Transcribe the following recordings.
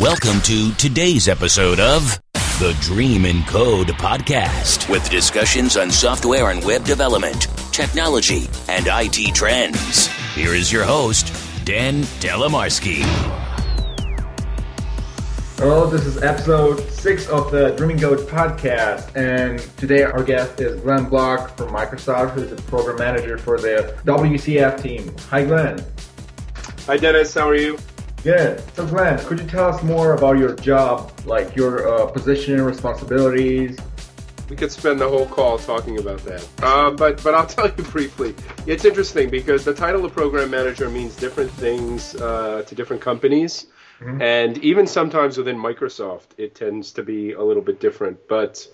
Welcome to today's episode of the Dream in Code podcast with discussions on software and web development, technology, and IT trends. Here is your host, Dan Delimarsky. Hello, this is episode six of the Dream in Code podcast, and today our guest is Glenn Block from Microsoft, who's the program manager for the WCF team. Hi, Glenn. Hi, Dennis. How are you? Good. So, Glenn, could you tell us more about your job, like your uh, position and responsibilities? We could spend the whole call talking about that, um, but but I'll tell you briefly. It's interesting because the title of program manager means different things uh, to different companies, mm-hmm. and even sometimes within Microsoft, it tends to be a little bit different. But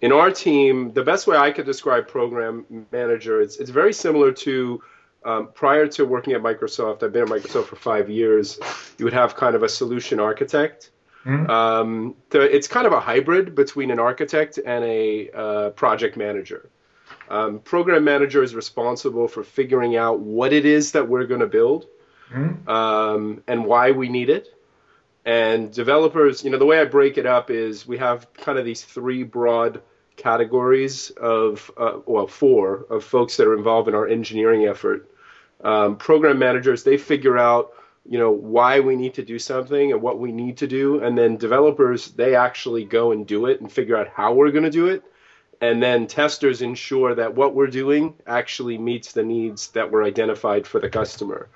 in our team, the best way I could describe program manager, it's it's very similar to um, prior to working at Microsoft, I've been at Microsoft for five years. You would have kind of a solution architect. Mm-hmm. Um, the, it's kind of a hybrid between an architect and a uh, project manager. Um, program manager is responsible for figuring out what it is that we're going to build mm-hmm. um, and why we need it. And developers, you know, the way I break it up is we have kind of these three broad categories of, uh, well, four of folks that are involved in our engineering effort. Um, program managers, they figure out, you know, why we need to do something and what we need to do. And then developers, they actually go and do it and figure out how we're going to do it. And then testers ensure that what we're doing actually meets the needs that were identified for the customer.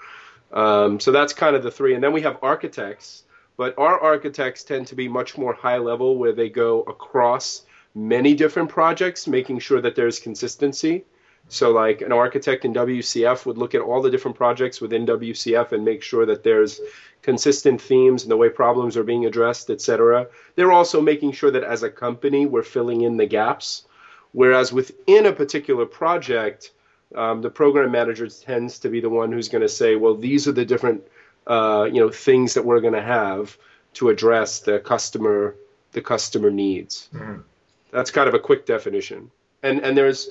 Um, so that's kind of the three. And then we have architects, but our architects tend to be much more high level where they go across many different projects, making sure that there's consistency. So, like an architect in WCF would look at all the different projects within WCF and make sure that there's consistent themes and the way problems are being addressed, etc. They're also making sure that as a company we're filling in the gaps. Whereas within a particular project, um, the program manager tends to be the one who's going to say, well, these are the different uh, you know things that we're going to have to address the customer the customer needs. Mm-hmm. That's kind of a quick definition. And and there's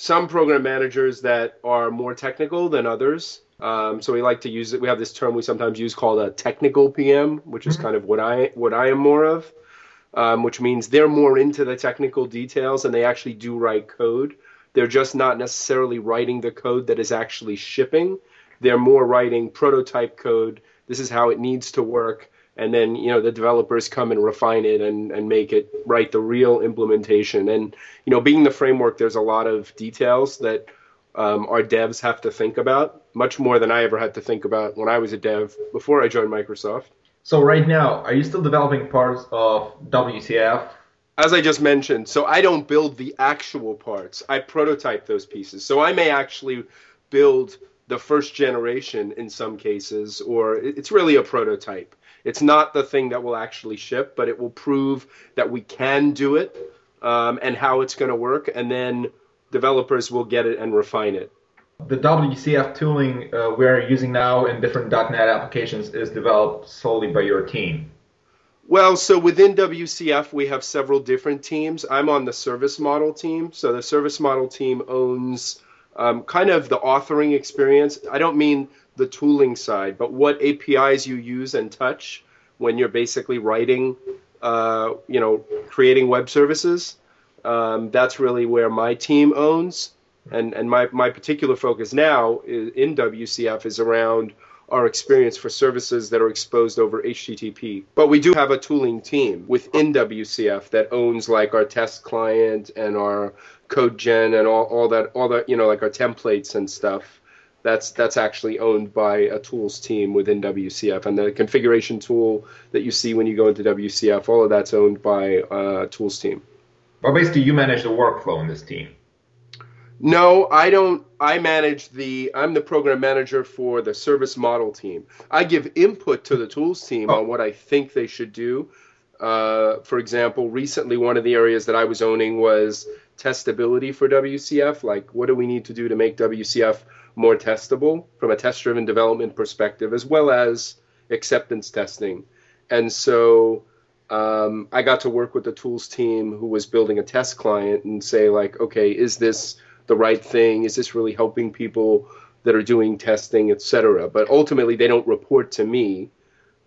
some program managers that are more technical than others. Um, so we like to use it. We have this term we sometimes use called a technical PM, which is mm-hmm. kind of what I what I am more of, um, which means they're more into the technical details and they actually do write code. They're just not necessarily writing the code that is actually shipping. They're more writing prototype code. This is how it needs to work and then you know the developers come and refine it and, and make it right the real implementation. And you know being the framework there's a lot of details that um, our devs have to think about much more than i ever had to think about when i was a dev before i joined microsoft. So right now are you still developing parts of wcf as i just mentioned so i don't build the actual parts. I prototype those pieces. So i may actually build the first generation in some cases or it's really a prototype it's not the thing that will actually ship, but it will prove that we can do it um, and how it's going to work, and then developers will get it and refine it. The WCF tooling uh, we're using now in different .NET applications is developed solely by your team. Well, so within WCF, we have several different teams. I'm on the service model team. So the service model team owns um, kind of the authoring experience. I don't mean the tooling side, but what APIs you use and touch when you're basically writing, uh, you know, creating web services. Um, that's really where my team owns, and and my my particular focus now is, in WCF is around our experience for services that are exposed over HTTP. But we do have a tooling team within WCF that owns like our test client and our code gen and all, all that all that you know like our templates and stuff that's that's actually owned by a tools team within WCF, and the configuration tool that you see when you go into WCF, all of that's owned by a tools team. Well, basically, you manage the workflow in this team. No, I don't. I manage the. I'm the program manager for the service model team. I give input to the tools team oh. on what I think they should do. Uh, for example, recently one of the areas that I was owning was testability for WCF. Like, what do we need to do to make WCF more testable from a test driven development perspective, as well as acceptance testing. And so um, I got to work with the tools team who was building a test client and say, like, okay, is this the right thing? Is this really helping people that are doing testing, et cetera? But ultimately, they don't report to me.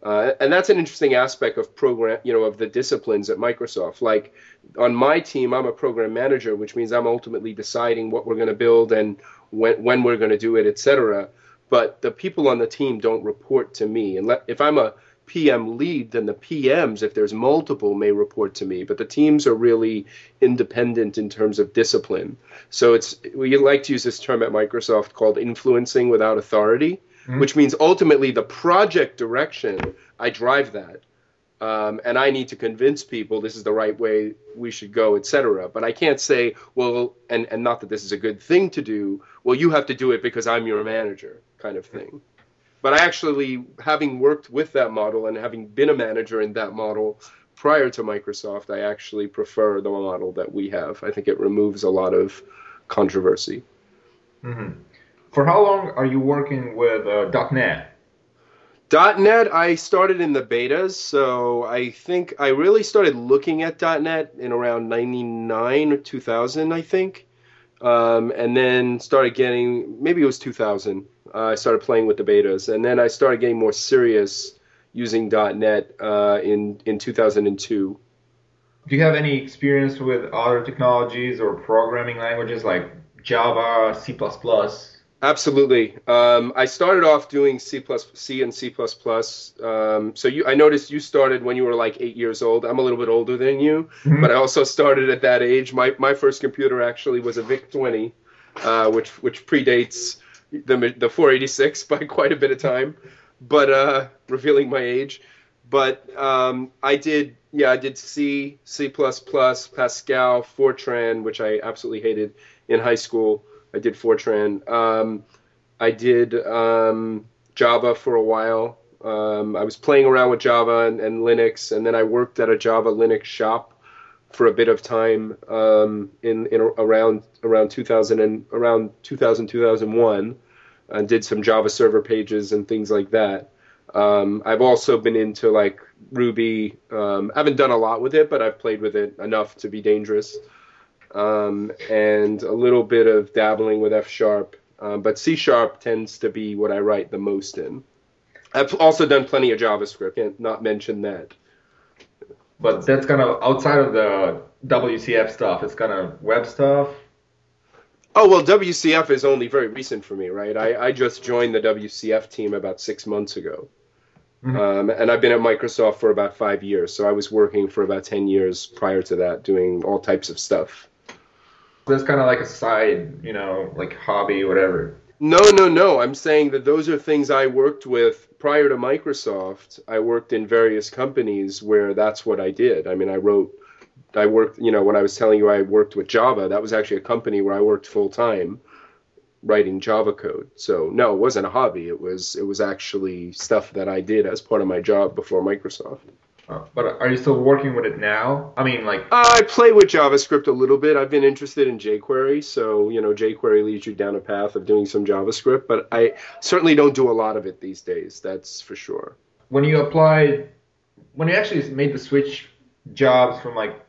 Uh, and that's an interesting aspect of program, you know, of the disciplines at Microsoft. Like on my team, I'm a program manager, which means I'm ultimately deciding what we're going to build and when, when we're going to do it, et cetera. But the people on the team don't report to me. And let, if I'm a PM lead, then the PMs, if there's multiple, may report to me. But the teams are really independent in terms of discipline. So it's we like to use this term at Microsoft called influencing without authority mm-hmm. which means ultimately the project direction, I drive that. Um, and I need to convince people this is the right way we should go, etc. But I can't say, well, and, and not that this is a good thing to do, well, you have to do it because I'm your manager, kind of thing. But I actually, having worked with that model and having been a manager in that model prior to Microsoft, I actually prefer the model that we have. I think it removes a lot of controversy. Mm-hmm. For how long are you working with uh, .NET? .NET, I started in the betas, so I think I really started looking at .NET in around 99 or 2000, I think. Um, and then started getting, maybe it was 2000, uh, I started playing with the betas. And then I started getting more serious using .NET uh, in, in 2002. Do you have any experience with other technologies or programming languages like Java, C++? Absolutely. Um, I started off doing C plus C and C plus plus. Um, so you, I noticed you started when you were like eight years old. I'm a little bit older than you, mm-hmm. but I also started at that age. My my first computer actually was a VIC 20, uh, which which predates the the 486 by quite a bit of time, but uh, revealing my age. But um, I did, yeah, I did C, C Pascal, Fortran, which I absolutely hated in high school. I did Fortran. Um, I did um, Java for a while. Um, I was playing around with Java and, and, Linux, and then I worked at a Java Linux shop for a bit of time um, in, in around around 2000 and around 2000 2001, and did some Java server pages and things like that. Um, I've also been into like Ruby. Um, I haven't done a lot with it, but I've played with it enough to be dangerous um, and a little bit of dabbling with F sharp. Um, but C sharp tends to be what I write the most in. I've also done plenty of JavaScript, can't not mention that. But that's kind of outside of the WCF stuff. It's kind of web stuff. Oh well, WCF is only very recent for me, right? I, I just joined the WCF team about six months ago, mm-hmm. um, and I've been at Microsoft for about five years. So I was working for about ten years prior to that, doing all types of stuff. That's kind of like a side, you know, like hobby, whatever. No, no, no. I'm saying that those are things I worked with prior to Microsoft. I worked in various companies where that's what I did. I mean, I wrote, I worked, you know, when I was telling you I worked with Java, that was actually a company where I worked full time writing Java code. So no, it wasn't a hobby. It was it was actually stuff that I did as part of my job before Microsoft. Uh, but are you still working with it now? I mean, like. Uh, I play with JavaScript a little bit. I've been interested in jQuery, so you know, jQuery leads you down a path of doing some JavaScript. But I certainly don't do a lot of it these days. That's for sure. When you applied, when you actually made the switch jobs from like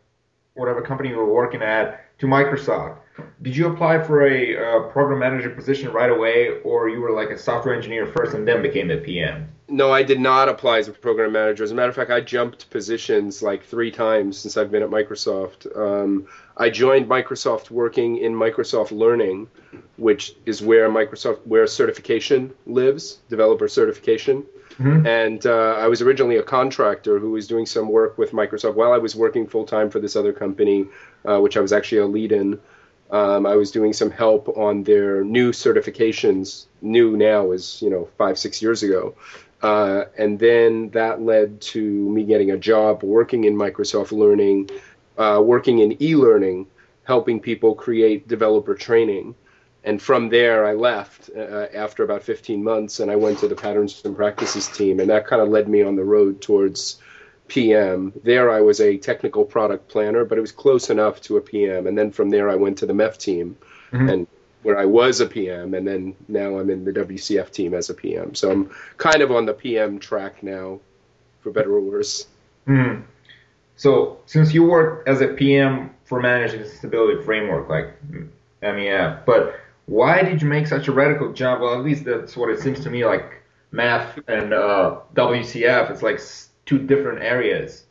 whatever company you were working at to Microsoft, did you apply for a uh, program manager position right away, or you were like a software engineer first and then became a PM? No, I did not apply as a program manager. As a matter of fact, I jumped positions like three times since I've been at Microsoft. Um, I joined Microsoft working in Microsoft Learning, which is where Microsoft where certification lives, developer certification. Mm-hmm. And uh, I was originally a contractor who was doing some work with Microsoft while I was working full time for this other company, uh, which I was actually a lead in. Um, I was doing some help on their new certifications. New now is you know five six years ago, uh, and then that led to me getting a job working in Microsoft Learning, uh, working in e-learning, helping people create developer training. And from there, I left uh, after about 15 months, and I went to the patterns and practices team, and that kind of led me on the road towards PM. There, I was a technical product planner, but it was close enough to a PM. And then from there, I went to the MEF team, mm-hmm. and where I was a PM, and then now I'm in the WCF team as a PM. So I'm kind of on the PM track now, for better or worse. Mm-hmm. So since you work as a PM for Managed Extensibility Framework, like MEF, but why did you make such a radical jump? Well, at least that's what it seems to me like MEF and uh, WCF. It's like two different areas.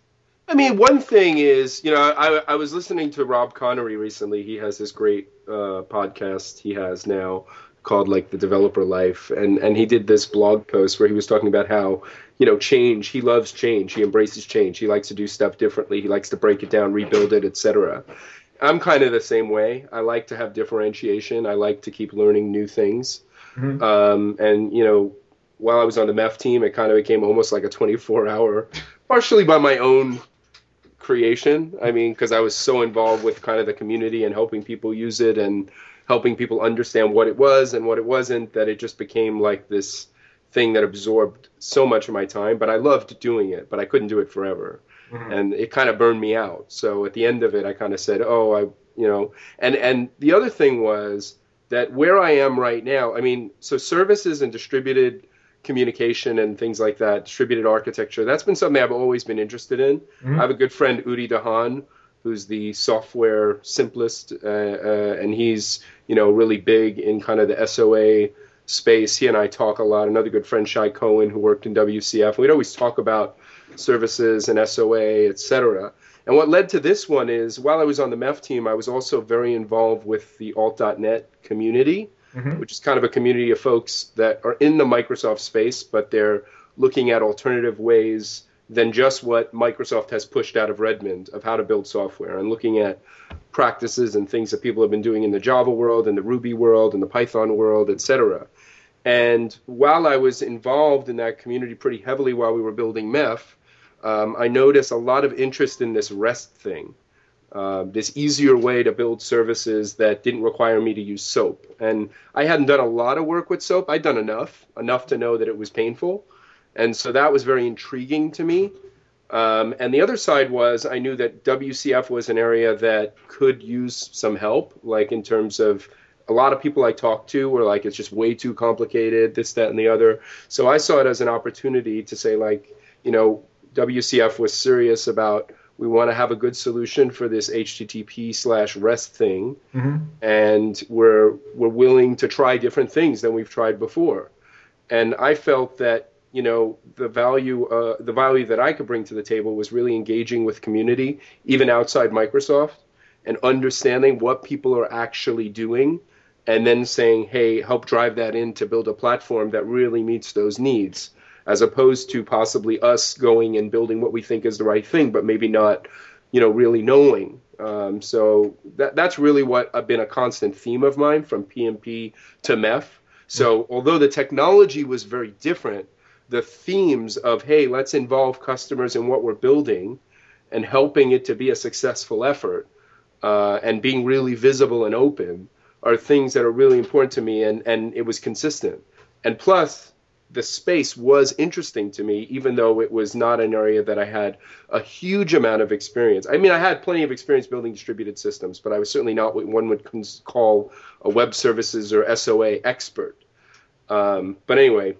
I mean, one thing is, you know, I, I was listening to Rob Conery recently. He has this great uh, podcast he has now called like the developer life. And and he did this blog post where he was talking about how you know change he loves change. He embraces change. He likes to do stuff differently. He likes to break it down rebuild it etc i'm kind of the same way. I like to have differentiation. I like to keep learning new things. Mm-hmm. um, and you know while i was on the MEF team it kind of became almost like a 24 hour partially by my own creation. I mean because i was so involved with kind of the community and helping people use it and helping people understand what it was and what it wasn't that it just became like this thing that absorbed so much of my time. But i loved doing it but i couldn't do it forever. Mm-hmm. and it kind of burned me out. So at the end of it i kind of said oh i you know and and the other thing was that where i am right now i mean so services and distributed communication and things like that distributed architecture that's been something i've always been interested in mm-hmm. i have a good friend udi dahan who's the Software Simplist, uh, uh, and he's you know really big in kind of the SOA space. He and I talk a lot. Another good friend, Shy Cohen, who worked in WCF. We'd always talk about services and SOA, etc. And what led to this one is while I was on the MEF team, I was also very involved with the alt.net community, mm-hmm. which is kind of a community of folks that are in the Microsoft space, but they're looking at alternative ways than just what Microsoft has pushed out of Redmond of how to build software and looking at practices and things that people have been doing in the Java world and the Ruby world and the Python world, etc. And while I was involved in that community pretty heavily while we were building MEF, um, I noticed a lot of interest in this REST thing, uh, this easier way to build services that didn't require me to use SOAP. And I hadn't done a lot of work with SOAP. I'd done enough, enough to know that it was painful. And so that was very intriguing to me. Um, and the other side was I knew that WCF was an area that could use some help, like in terms of a lot of people I talked to were like, it's just way too complicated, this, that, and the other. So I saw it as an opportunity to say, like, you know, WCF was serious about we want to have a good solution for this HTTP slash REST thing, mm-hmm. and we're we're willing to try different things than we've tried before. And I felt that you know the value uh, the value that I could bring to the table was really engaging with community even outside Microsoft and understanding what people are actually doing and then saying hey help drive that in to build a platform that really meets those needs as opposed to possibly us going and building what we think is the right thing but maybe not you know really knowing. Um, so that that's really what has been a constant theme of mine from P&P to MEF so although the technology was very different the themes of hey let's involve customers in what we're building and helping it to be a successful effort uh, and being really visible and open are things that are really important to me and, and it was consistent. And plus the space was interesting to me even though it was not an area that i had a huge amount of experience i mean i had plenty of experience building distributed systems but i was certainly not what one would call a web services or soa expert um, but anyway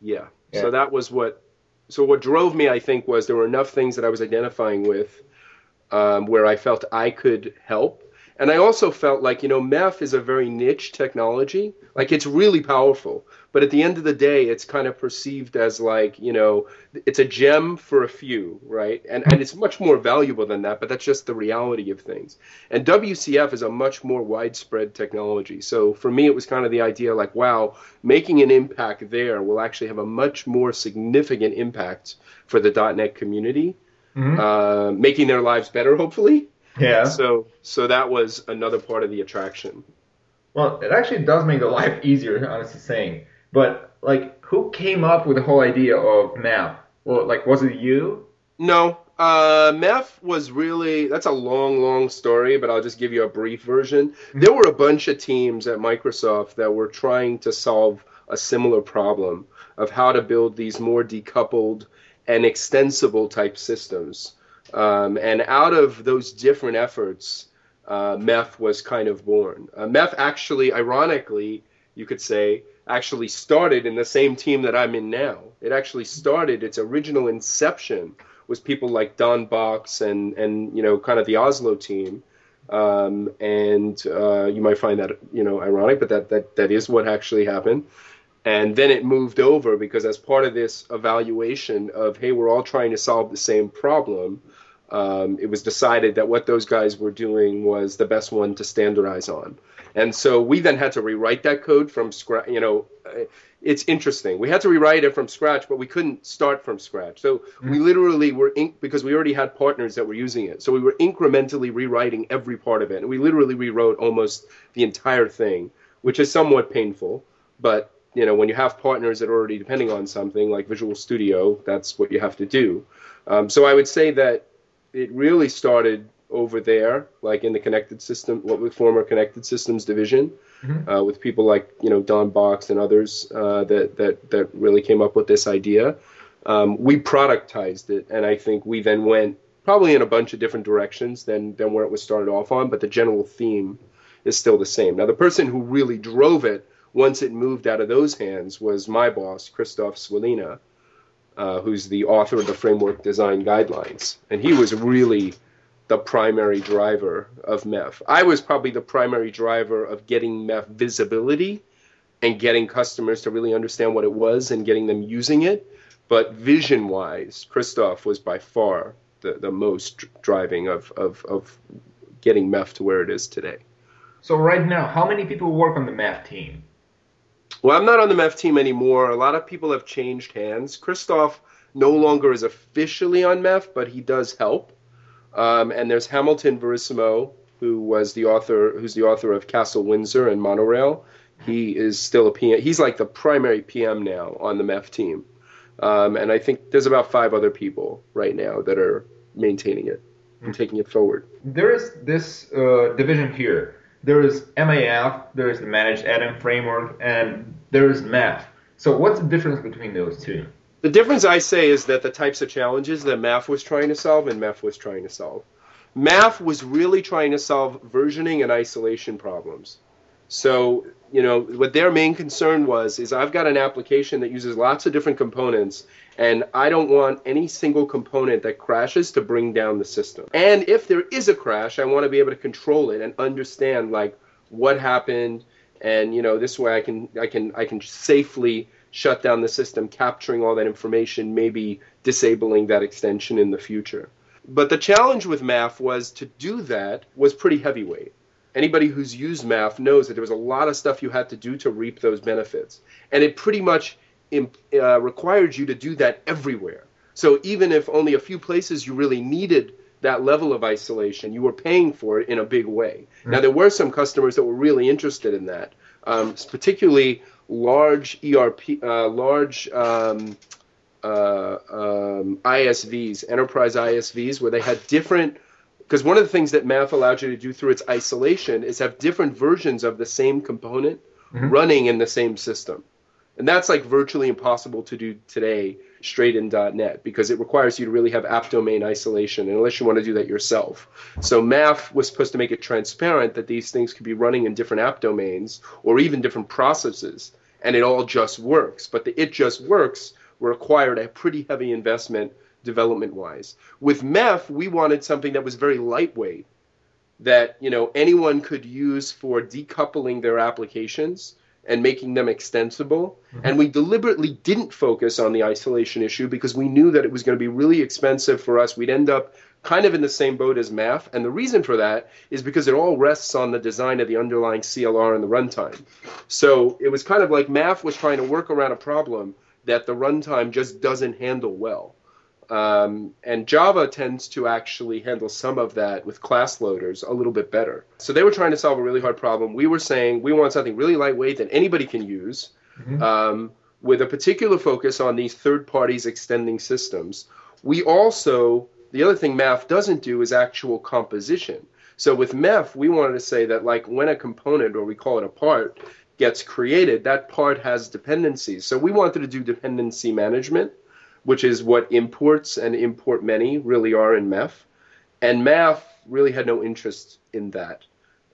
yeah. yeah. So that was what. So what drove me, I think, was there were enough things that I was identifying with um, where I felt I could help, and I also felt like you know MEF is a very niche technology. Like it's really powerful, but at the end of the day, it's kind of perceived as like you know it's a gem for a few, right? And and it's much more valuable than that. But that's just the reality of things. And WCF is a much more widespread technology. So for me, it was kind of the idea like, wow, making an impact there will actually have a much more significant impact for the .NET community, mm-hmm. uh, making their lives better, hopefully. Yeah. So so that was another part of the attraction. Well, it actually does make the life easier, honestly saying. But like, who came up with the whole idea of MEF? Well, like, was it you? No. Uh, MEF was really that's a long, long story, but I'll just give you a brief version. Mm-hmm. There were a bunch of teams at Microsoft that were trying to solve a similar problem of how to build these more decoupled and extensible type systems. Um, and out of those different efforts, uh, MEF was kind of born. Uh, MEF actually, ironically, you could say, actually started in the same team that I'm in now. It actually started, its original inception was people like Don Box and, and you know, kind of the Oslo team. Um, and uh, you might find that, you know, ironic, but that, that, that is what actually happened. And then it moved over because, as part of this evaluation of, hey, we're all trying to solve the same problem, um, it was decided that what those guys were doing was the best one to standardize on. And so we then had to rewrite that code from scratch. You know, it's interesting. We had to rewrite it from scratch, but we couldn't start from scratch. So mm-hmm. we literally were inc- because we already had partners that were using it. So we were incrementally rewriting every part of it, and we literally rewrote almost the entire thing, which is somewhat painful. But you know, when you have partners that are already depending on something like Visual Studio, that's what you have to do. Um, so I would say that it really started over there, like in the connected system, what we former connected systems division, mm-hmm. uh, with people like you know Don Box and others uh, that that that really came up with this idea. Um, we productized it, and I think we then went probably in a bunch of different directions than than where it was started off on, but the general theme is still the same. Now, the person who really drove it once it moved out of those hands was my boss, Krzysztof Cwalina, uh, who's the author of the framework design guidelines, and he was really the primary driver of MEF. I was probably the primary driver of getting MEF visibility and getting customers to really understand what it was and getting them using it. But vision wise, Krzysztof was by far the, the most driving of, of, of getting MEF to where it is today. So, right now, how many people work on the MEF team? Well, I'm not on the MEF team anymore. A lot of people have changed hands. Krzysztof no longer is officially on MEF, but he does help. Um, and there's Hamilton Verissimo, who was the author, who's the author of Castle Windsor and Monorail. He is still a PM. He's like the primary PM now on the MEF team. Um, and I think there's about five other people right now that are maintaining it and taking it forward. There is this uh, division here. There is MAF, there is the Managed Add-in framework, and there is MEF. So what's the difference between those two? The difference I say is that the types of challenges that MAF was trying to solve and MEF was trying to solve. MAF was really trying to solve versioning and isolation problems. So, you know, what their main concern was is I've got an application that uses lots of different components and I don't want any single component that crashes to bring down the system. And if there is a crash, I want to be able to control it and understand like what happened and you know, this way I can I can I can safely shut down the system, capturing all that information, maybe disabling that extension in the future. But the challenge with MAF was to do that was pretty heavyweight. Anybody who's used MAF knows that there was a lot of stuff you had to do to reap those benefits. And it pretty much uh, required you to do that everywhere. So even if only a few places you really needed that level of isolation, you were paying for it in a big way. Mm-hmm. Now, there were some customers that were really interested in that, um, particularly large ERP, uh, large um, uh, um, ISVs, enterprise ISVs, where they had different. Because one of the things that MAF allowed you to do through its isolation is have different versions of the same component mm-hmm. running in the same system. And that's like virtually impossible to do today straight in .NET because it requires you to really have app domain isolation unless you want to do that yourself. So MAF was supposed to make it transparent that these things could be running in different app domains or even different processes and it all just works. But the it just works required a pretty heavy investment development wise. With MEF, we wanted something that was very lightweight that you know anyone could use for decoupling their applications and making them extensible. Mm-hmm. And we deliberately didn't focus on the isolation issue because we knew that it was going to be really expensive for us. We'd end up kind of in the same boat as MAF. And the reason for that is because it all rests on the design of the underlying CLR and the runtime. So it was kind of like MAF was trying to work around a problem that the runtime just doesn't handle well. Um, and Java tends to actually handle some of that with class loaders a little bit better. So they were trying to solve a really hard problem. We were saying we want something really lightweight that anybody can use, mm-hmm. um, with a particular focus on these third parties extending systems. We also, the other thing MAF doesn't do is actual composition. So with MEF, we wanted to say that like when a component, or we call it a part, gets created, that part has dependencies. So we wanted to do dependency management which is what imports and import many really are in MEF. And MAF really had no interest in that.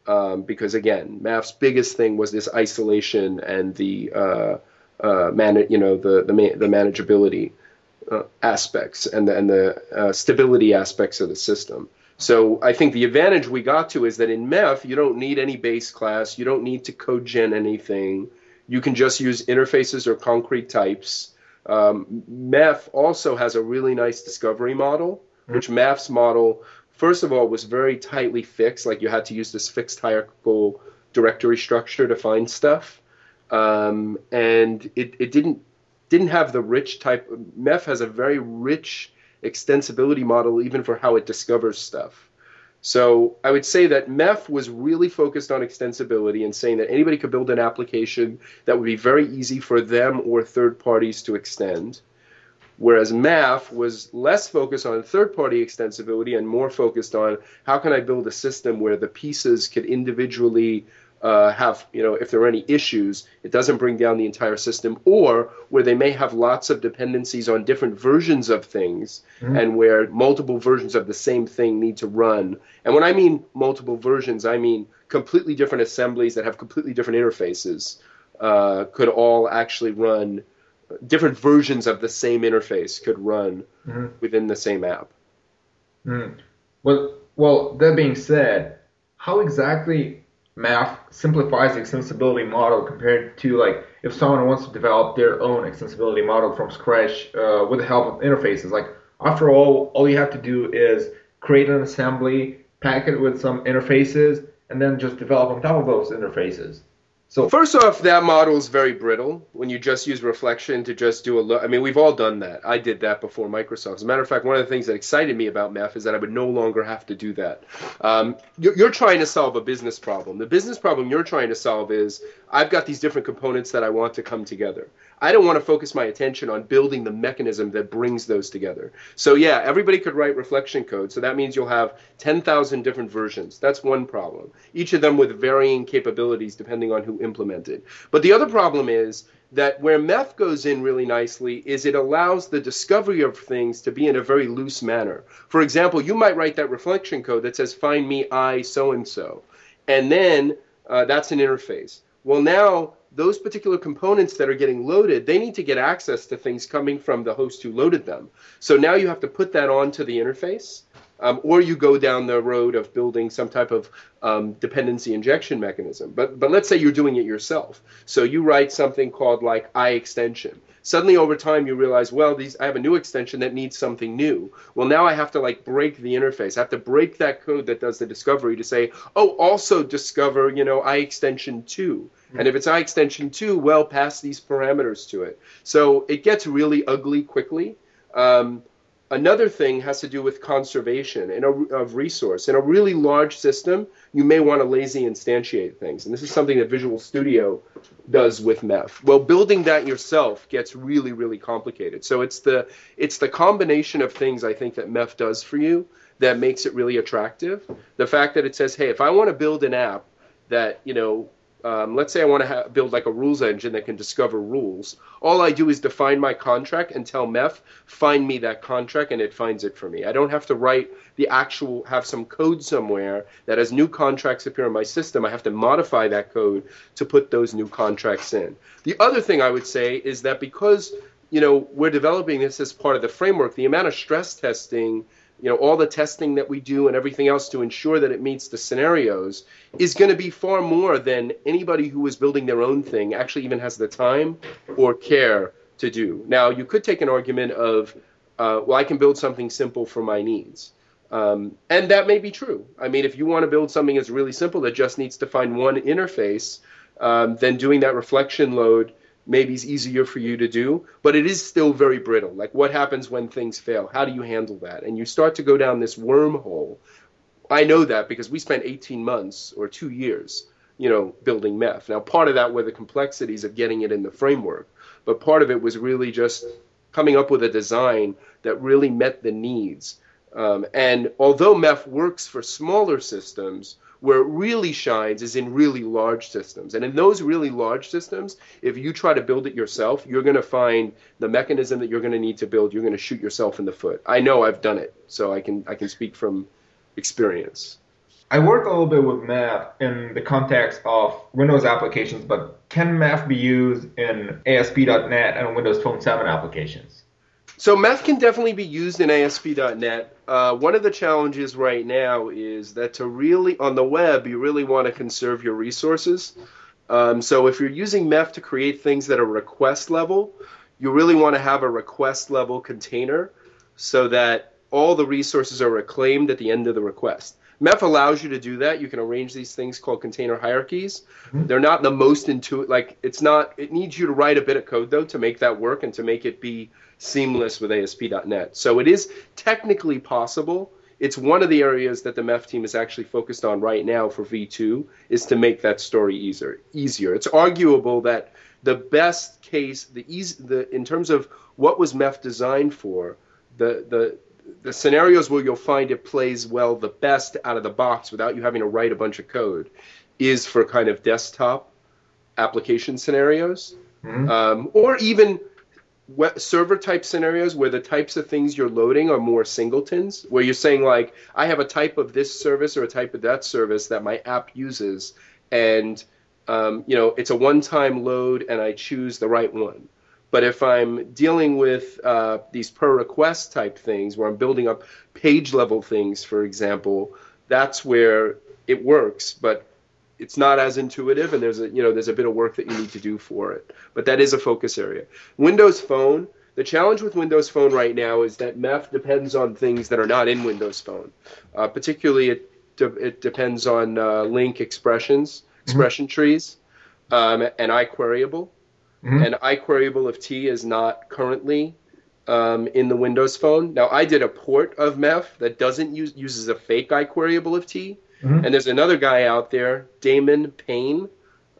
Um, because again, MAF's biggest thing was this isolation and the uh, uh, man, you know, the the, the manageability uh, aspects and the, and the uh, stability aspects of the system. So I think the advantage we got to is that in MEF you don't need any base class, you don't need to code gen anything you can just use interfaces or concrete types. Um, MEF also has a really nice discovery model, mm-hmm. which MEF's model, first of all, was very tightly fixed. Like you had to use this fixed hierarchical directory structure to find stuff, um, and it, it didn't didn't have the rich type. MEF has a very rich extensibility model even for how it discovers stuff. So I would say that MEF was really focused on extensibility and saying that anybody could build an application that would be very easy for them or third parties to extend. Whereas MAF was less focused on third party extensibility and more focused on how can I build a system where the pieces could individually uh, have, you know, if there are any issues, it doesn't bring down the entire system, or where they may have lots of dependencies on different versions of things, mm-hmm. and where multiple versions of the same thing need to run. And when I mean multiple versions, I mean completely different assemblies that have completely different interfaces uh, could all actually run. Different versions of the same interface could run mm-hmm. within the same app. Mm. Well, well, that being said, how exactly MEF simplifies the extensibility model compared to like if someone wants to develop their own extensibility model from scratch uh, with the help of interfaces. Like after all, all you have to do is create an assembly, pack it with some interfaces, and then just develop on top of those interfaces. So first off, that model is very brittle when you just use reflection to just do a look. I mean, we've all done that. I did that before Microsoft. As a matter of fact, one of the things that excited me about MEF is that I would no longer have to do that. Um, you're, you're trying to solve a business problem. The business problem you're trying to solve is I've got these different components that I want to come together. I don't want to focus my attention on building the mechanism that brings those together. So yeah, everybody could write reflection code. So that means you'll have 10,000 different versions. That's one problem. Each of them with varying capabilities depending on who implemented. But the other problem is that where MEF goes in really nicely is it allows the discovery of things to be in a very loose manner. For example, you might write that reflection code that says find me I so and so. And then uh, that's an interface. Well, now those particular components that are getting loaded, they need to get access to things coming from the host who loaded them. So now you have to put that onto the interface, um, or you go down the road of building some type of um, dependency injection mechanism. But but let's say you're doing it yourself. So you write something called like I extension. suddenly over time you realize well these i have a new extension that needs something new well now i have to like break the interface i have to break that code that does the discovery to say oh also discover you know i extension 2 mm-hmm. and if it's i extension 2 well pass these parameters to it so it gets really ugly quickly um, Another thing has to do with conservation and a, of resource. In a really large system, you may want to lazy instantiate things. And this is something that Visual Studio does with MEF. Well, building that yourself gets really, really complicated. So it's the it's the combination of things I think that MEF does for you that makes it really attractive. The fact that it says, hey, if I want to build an app that, you know, um, let's say I want to ha- build like a rules engine that can discover rules. All I do is define my contract and tell MEF, find me that contract, and it finds it for me. I don't have to write the actual, have some code somewhere that as new contracts appear in my system, I have to modify that code to put those new contracts in. The other thing I would say is that because you know we're developing this as part of the framework, the amount of stress testing you know all the testing that we do and everything else to ensure that it meets the scenarios is going to be far more than anybody who is building their own thing actually even has the time or care to do. Now you could take an argument of uh, well i can build something simple for my needs. Um, and that may be true. I mean if you want to build something that's really simple that just needs to find one interface um, then doing that reflection load maybe is easier for you to do, but it is still very brittle. Like what happens when things fail? How do you handle that? And you start to go down this wormhole. I know that because we spent 18 months or two years, you know, building MEF. Now, part of that were the complexities of getting it in the framework, but part of it was really just coming up with a design that really met the needs. Um, and although MEF works for smaller systems, where it really shines is in really large systems. And in those really large systems, if you try to build it yourself, you're going to find the mechanism that you're going to need to build, you're going to shoot yourself in the foot. I know I've done it, so I can I can speak from experience. I work a little bit with MEF in the context of Windows applications, but can MEF be used in ASP.NET and Windows Phone 7 applications? So MEF can definitely be used in ASP.NET. Uh, one of the challenges right now is that to really on the web you really want to conserve your resources. Um, so if you're using MEF to create things that are request level, you really want to have a request level container so that all the resources are reclaimed at the end of the request. MEF allows you to do that. You can arrange these things called container hierarchies. Mm-hmm. They're not the most intuitive. Like it's not. It needs you to write a bit of code though to make that work and to make it be seamless with ASP.NET. So it is technically possible. It's one of the areas that the MEF team is actually focused on right now for V2 is to make that story easier. Easier. It's arguable that the best case, the easy, the in terms of what was MEF designed for, the the the scenarios where you'll find it plays well the best out of the box without you having to write a bunch of code is for kind of desktop application scenarios, mm-hmm. um, or even server type scenarios where the types of things you're loading are more singletons, where you're saying like, I have a type of this service or a type of that service that my app uses, and um, you know it's a one-time load, and I choose the right one. But if I'm dealing with uh, these per request type things where I'm building up page level things, for example, that's where it works. But it's not as intuitive, and there's a you know there's a bit of work that you need to do for it. But that is a focus area. Windows Phone. The challenge with Windows Phone right now is that MEF depends on things that are not in Windows Phone. Uh, particularly, it de- it depends on uh, LINQ expressions, expression mm-hmm. trees, um, and iQueryable. Mm-hmm. And iQueryable of T is not currently um, in the Windows Phone. Now, I did a port of MEF that doesn't use uses a fake iQueryable of T. Mm-hmm. And there's another guy out there, Damon Payne.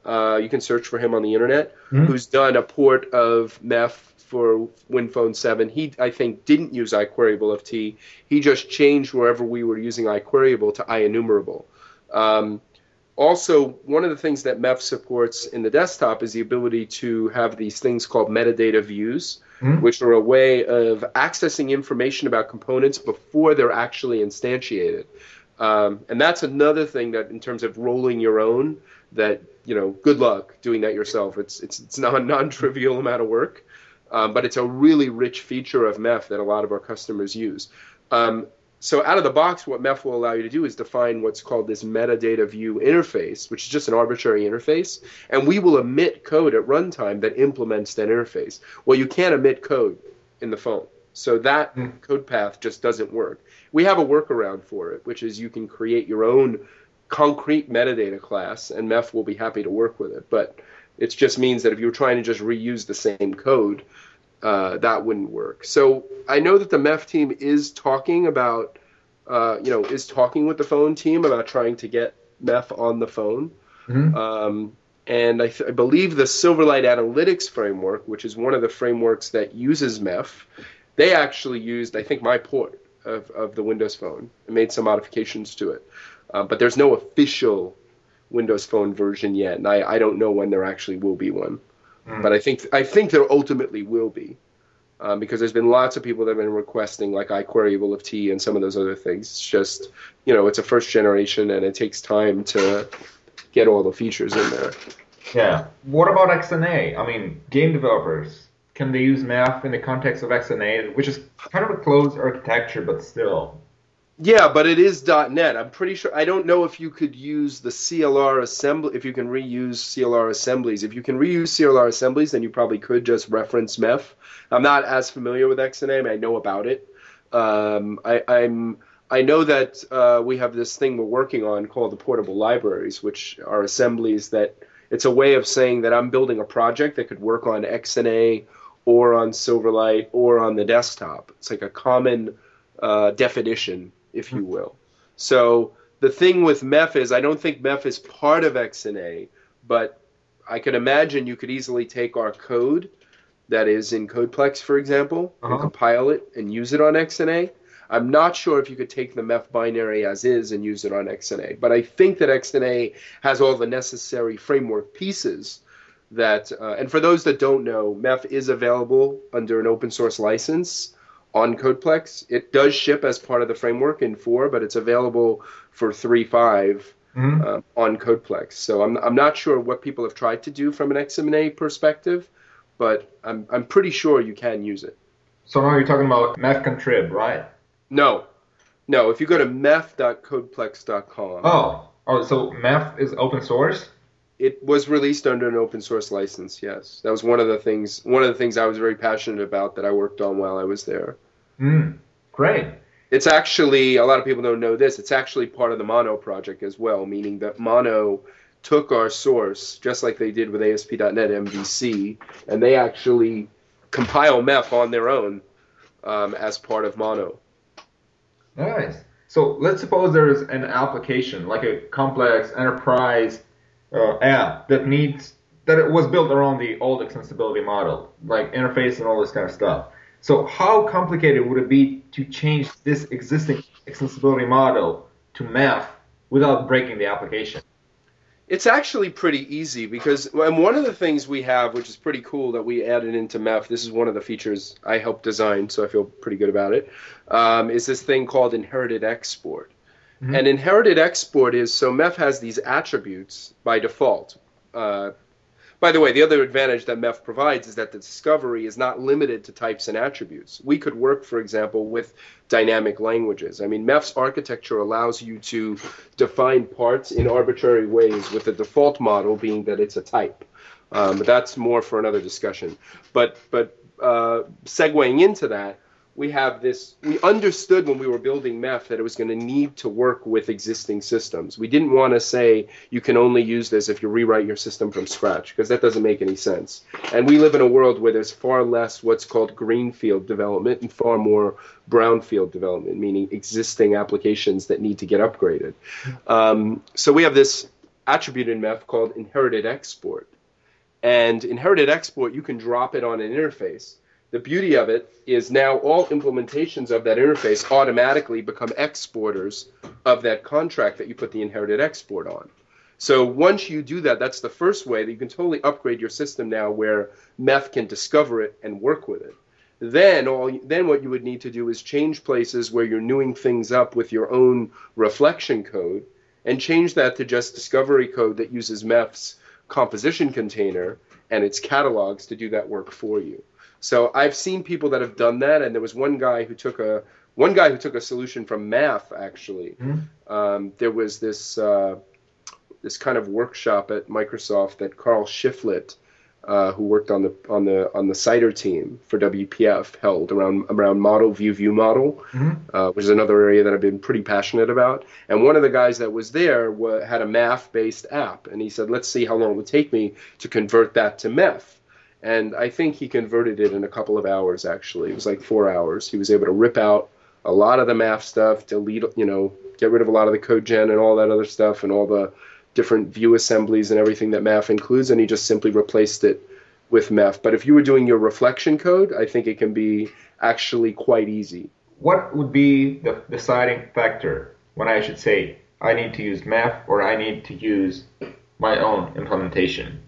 Uh, you can search for him on the internet, mm-hmm. who's done a port of MEF for WinPhone 7. He, I think, didn't use iQueryable of T. He just changed wherever we were using iQueryable to IEnumerable. Um, also, one of the things that MEF supports in the desktop is the ability to have these things called metadata views, mm-hmm. which are a way of accessing information about components before they're actually instantiated. Um, and that's another thing that, in terms of rolling your own, that you know, good luck doing that yourself. It's it's it's not a non-trivial amount of work, um, but it's a really rich feature of MEF that a lot of our customers use. Um, so out of the box, what MEF will allow you to do is define what's called this metadata view interface, which is just an arbitrary interface, and we will emit code at runtime that implements that interface. Well, you can't emit code in the phone. So that mm. code path just doesn't work. We have a workaround for it, which is you can create your own concrete metadata class, and MEF will be happy to work with it. But it just means that if you're trying to just reuse the same code, uh, that wouldn't work. So I know that the MEF team is talking about, uh, you know, is talking with the phone team about trying to get MEF on the phone. Mm-hmm. Um, and I, th- I, believe the Silverlight Analytics framework, which is one of the frameworks that uses MEF, they actually used, I think, my port of, of the Windows Phone and made some modifications to it. Uh, but there's no official Windows Phone version yet, and I, I don't know when there actually will be one. Mm. But I think I think there ultimately will be, um, because there's been lots of people that have been requesting like iQueryable of T and some of those other things. It's just you know it's a first generation and it takes time to get all the features in there. Yeah. What about XNA? I mean, game developers can they use MEF in the context of XNA, which is kind of a closed architecture, but still yeah, but it is .NET. I'm pretty sure. I don't know if you could use the CLR assembly, if you can reuse CLR assemblies. If you can reuse CLR assemblies, then you probably could just reference MEF. I'm not as familiar with XNA. I, I know about it. Um, I, am I know that uh, we have this thing we're working on called the portable libraries, which are assemblies that it's a way of saying that I'm building a project that could work on XNA or on Silverlight or on the desktop. It's like a common uh, definition if you will. So the thing with MEF is I don't think MEF is part of XNA, but I can imagine you could easily take our code that is in Codeplex, for example, uh-huh. and compile it and use it on XNA. I'm not sure if you could take the MEF binary as is and use it on XNA, but I think that XNA has all the necessary framework pieces that, uh, and for those that don't know, MEF is available under an open source license on Codeplex. It does ship as part of the framework in four, but it's available for three five mm-hmm. uh, on Codeplex. So I'm I'm not sure what people have tried to do from an XNA perspective, but I'm I'm pretty sure you can use it. So now you're talking about MEF right? No, no. If you go to mef.codeplex.com. Oh, oh. So MEF is open source. It was released under an open source license. Yes, that was one of the things. One of the things I was very passionate about that I worked on while I was there. Mm, great. It's actually a lot of people don't know this. It's actually part of the Mono project as well, meaning that Mono took our source just like they did with ASP.NET MVC, and they actually compile MEF on their own um, as part of Mono. Nice. So let's suppose there's an application like a complex enterprise uh, app that needs that it was built around the old extensibility model, like interface and all this kind of stuff. So how complicated would it be to change this existing extensibility model to MEF without breaking the application? It's actually pretty easy because and one of the things we have, which is pretty cool, that we added into MEF. This is one of the features I helped design, so I feel pretty good about it. Um, is this thing called inherited export? Mm-hmm. And inherited export is so MEF has these attributes by default. Uh, by the way, the other advantage that MEF provides is that the discovery is not limited to types and attributes. We could work, for example, with dynamic languages. I mean, MEF's architecture allows you to define parts in arbitrary ways, with the default model being that it's a type. Um, but that's more for another discussion. But but uh, segueing into that, we have this we understood when we were building MEF that it was going to need to work with existing systems. We didn't want to say you can only use this if you rewrite your system from scratch because that doesn't make any sense. And we live in a world where there's far less what's called greenfield development and far more brownfield development, meaning existing applications that need to get upgraded. Um, so we have this attribute in MEF called inherited export. And inherited export, you can drop it on an interface the beauty of it is now all implementations of that interface automatically become exporters of that contract that you put the inherited export on. So once you do that, that's the first way that you can totally upgrade your system now where MEF can discover it and work with it. Then all then what you would need to do is change places where you're newing things up with your own reflection code and change that to just discovery code that uses MEF's composition container and its catalogs to do that work for you. So I've seen people that have done that, and there was one guy who took a one guy who took a solution from MEF actually. Mm-hmm. Um, there was this uh, this kind of workshop at Microsoft that Karl Shifflett, uh, who worked on the on the on the Cider team for WPF, held around around model view view model, mm-hmm. uh, which is another area that I've been pretty passionate about. And one of the guys that was there had a MEF based app, and he said, "Let's see how long it would take me to convert that to MEF." And I think he converted it in a couple of hours. Actually, it was like four hours. He was able to rip out a lot of the MEF stuff, delete, you know, get rid of a lot of the code gen and all that other stuff, and all the different view assemblies and everything that MEF includes, and he just simply replaced it with MEF. But if you were doing your reflection code, I think it can be actually quite easy. What would be the deciding factor when I should say I need to use MEF or I need to use my own implementation?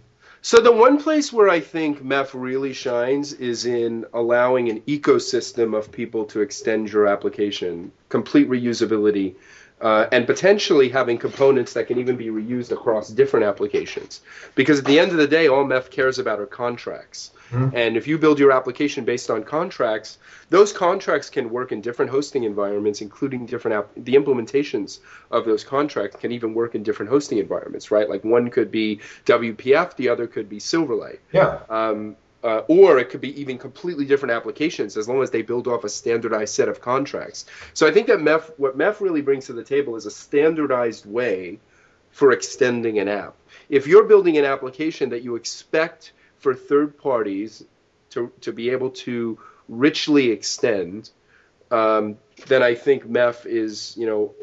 So the one place where I think MEF really shines is in allowing an ecosystem of people to extend your application, complete reusability, uh, and potentially having components that can even be reused across different applications. Because at the end of the day, all MEF cares about are contracts. Mm-hmm. And if you build your application based on contracts, those contracts can work in different hosting environments, including different app- the implementations of those contracts can even work in different hosting environments, right? Like one could be WPF, the other could be Silverlight. Yeah. Um, uh, or it could be even completely different applications as long as they build off a standardized set of contracts. So I think that MEF, what MEF really brings to the table is a standardized way for extending an app. If you're building an application that you expect for third parties to, to be able to richly extend, um, then I think MEF is, you know,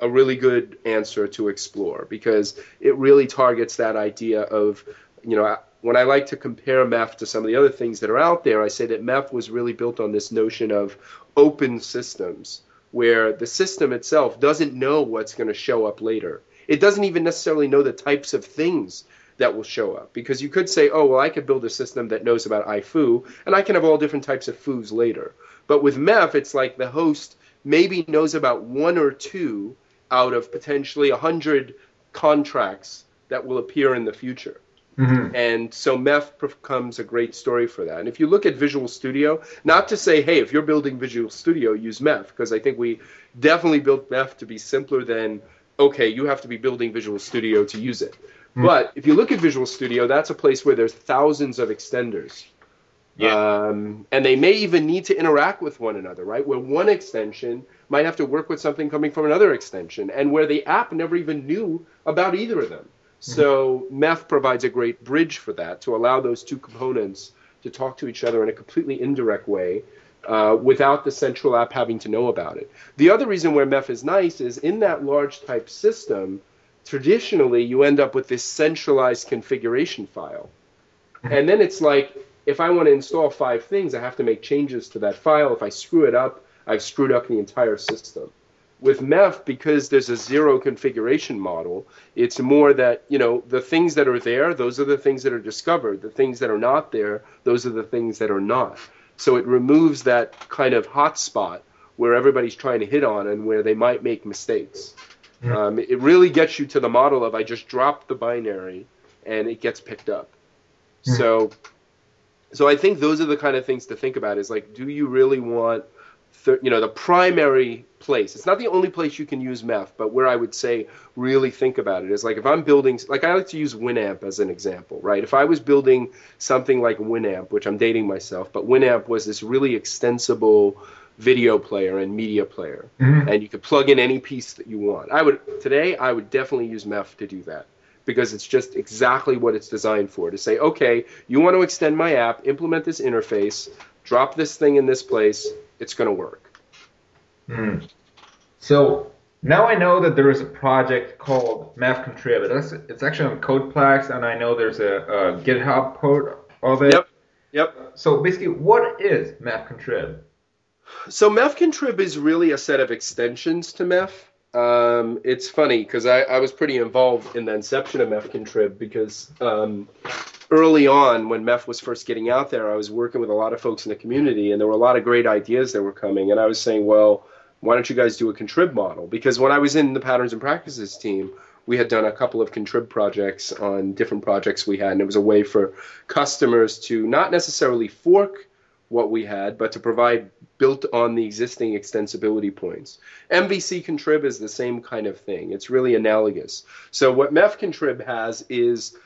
a really good answer to explore because it really targets that idea of, you know, when I like to compare MEF to some of the other things that are out there, I say that MEF was really built on this notion of open systems where the system itself doesn't know what's going to show up later. It doesn't even necessarily know the types of things that will show up. Because you could say, oh, well, I could build a system that knows about iFoo, and I can have all different types of foos later. But with MEF, it's like the host maybe knows about one or two out of potentially 100 contracts that will appear in the future. Mm-hmm. And so MEF becomes a great story for that. And if you look at Visual Studio, not to say, hey, if you're building Visual Studio, use MEF, because I think we definitely built MEF to be simpler than, okay, you have to be building Visual Studio to use it. Mm. But if you look at Visual Studio, that's a place where there's thousands of extenders. Yeah. Um, and they may even need to interact with one another, right? Where one extension might have to work with something coming from another extension, and where the app never even knew about either of them. Mm-hmm. So MEF provides a great bridge for that to allow those two components to talk to each other in a completely indirect way uh, without the central app having to know about it. The other reason where MEF is nice is in that large type system, traditionally you end up with this centralized configuration file. Mm-hmm. And then it's like, if I want to install five things, I have to make changes to that file. If I screw it up, I've screwed up the entire system. With MEF, because there's a zero configuration model, it's more that, you know, the things that are there, those are the things that are discovered. The things that are not there, those are the things that are not. So it removes that kind of hotspot where everybody's trying to hit on and where they might make mistakes. Mm-hmm. Um, it really gets you to the model of I just drop the binary and it gets picked up. Mm-hmm. So, so I think those are the kind of things to think about. Is like, do you really want you know, the primary place. It's not the only place you can use MEF, but where I would say really think about it is like if I'm building, like I like to use Winamp as an example, right? If I was building something like Winamp, which I'm dating myself, but Winamp was this really extensible video player and media player, mm-hmm. and you could plug in any piece that you want. I would today I would definitely use MEF to do that because it's just exactly what it's designed for to say, okay, you want to extend my app, implement this interface, drop this thing in this place, it's going to work. Hmm. So now I know that there is a project called MEF-Contrib. It's, it's actually on Codeplex, and I know there's a, a GitHub port of it. Yep. Yep. So basically, what is MEF-Contrib? So MEF-Contrib is really a set of extensions to MEF. Um, it's funny because I, I, was pretty involved in the inception of MEF-Contrib because um, early on when MEF was first getting out there, I was working with a lot of folks in the community, and there were a lot of great ideas that were coming. And I was saying, well, why don't you guys do a contrib model? Because when I was in the patterns and practices team, we had done a couple of contrib projects on different projects we had, and it was a way for customers to not necessarily fork what we had, but to provide built on the existing extensibility points. MVC contrib is the same kind of thing. It's really analogous. So what MEF contrib has is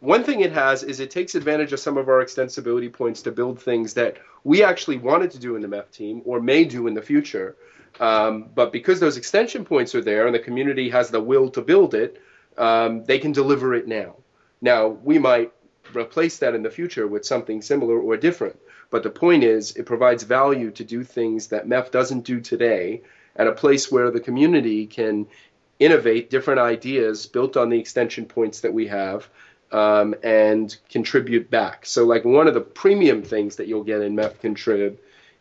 one thing it has is it takes advantage of some of our extensibility points to build things that we actually wanted to do in the MEF team or may do in the future. Um, but because those extension points are there and the community has the will to build it, um, they can deliver it now. Now, we might replace that in the future with something similar or different. But the point is, it provides value to do things that MEF doesn't do today at a place where the community can innovate different ideas built on the extension points that we have um, and contribute back. So, like one of the premium things that you'll get in MEF-Contrib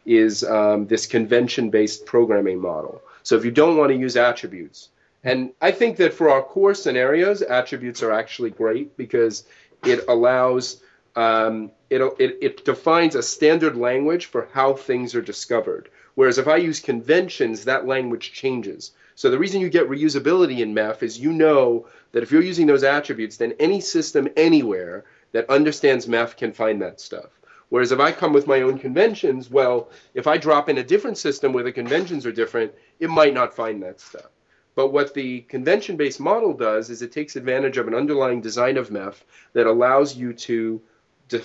is um, this convention-based programming model. So, if you don't want to use attributes, and I think that for our core scenarios, attributes are actually great because it allows um, it, it, it defines a standard language for how things are discovered. Whereas if I use conventions, that language changes. So the reason you get reusability in MEF is you know that if you're using those attributes, then any system anywhere that understands MEF can find that stuff. Whereas if I come with my own conventions, well, if I drop in a different system where the conventions are different, it might not find that stuff. But what the convention based model does is it takes advantage of an underlying design of MEF that allows you to de-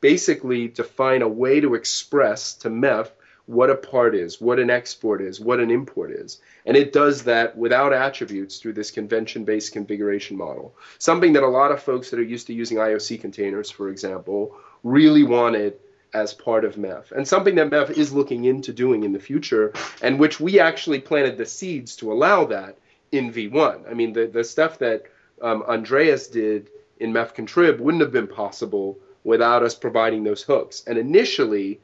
basically define a way to express to MEF what a part is, what an export is, what an import is. And it does that without attributes through this convention based configuration model. Something that a lot of folks that are used to using IOC containers, for example, really wanted as part of MEF. And something that MEF is looking into doing in the future, and which we actually planted the seeds to allow that in V1. I mean, the, the stuff that um, Andreas did in MEF-Contrib wouldn't have been possible without us providing those hooks. And initially,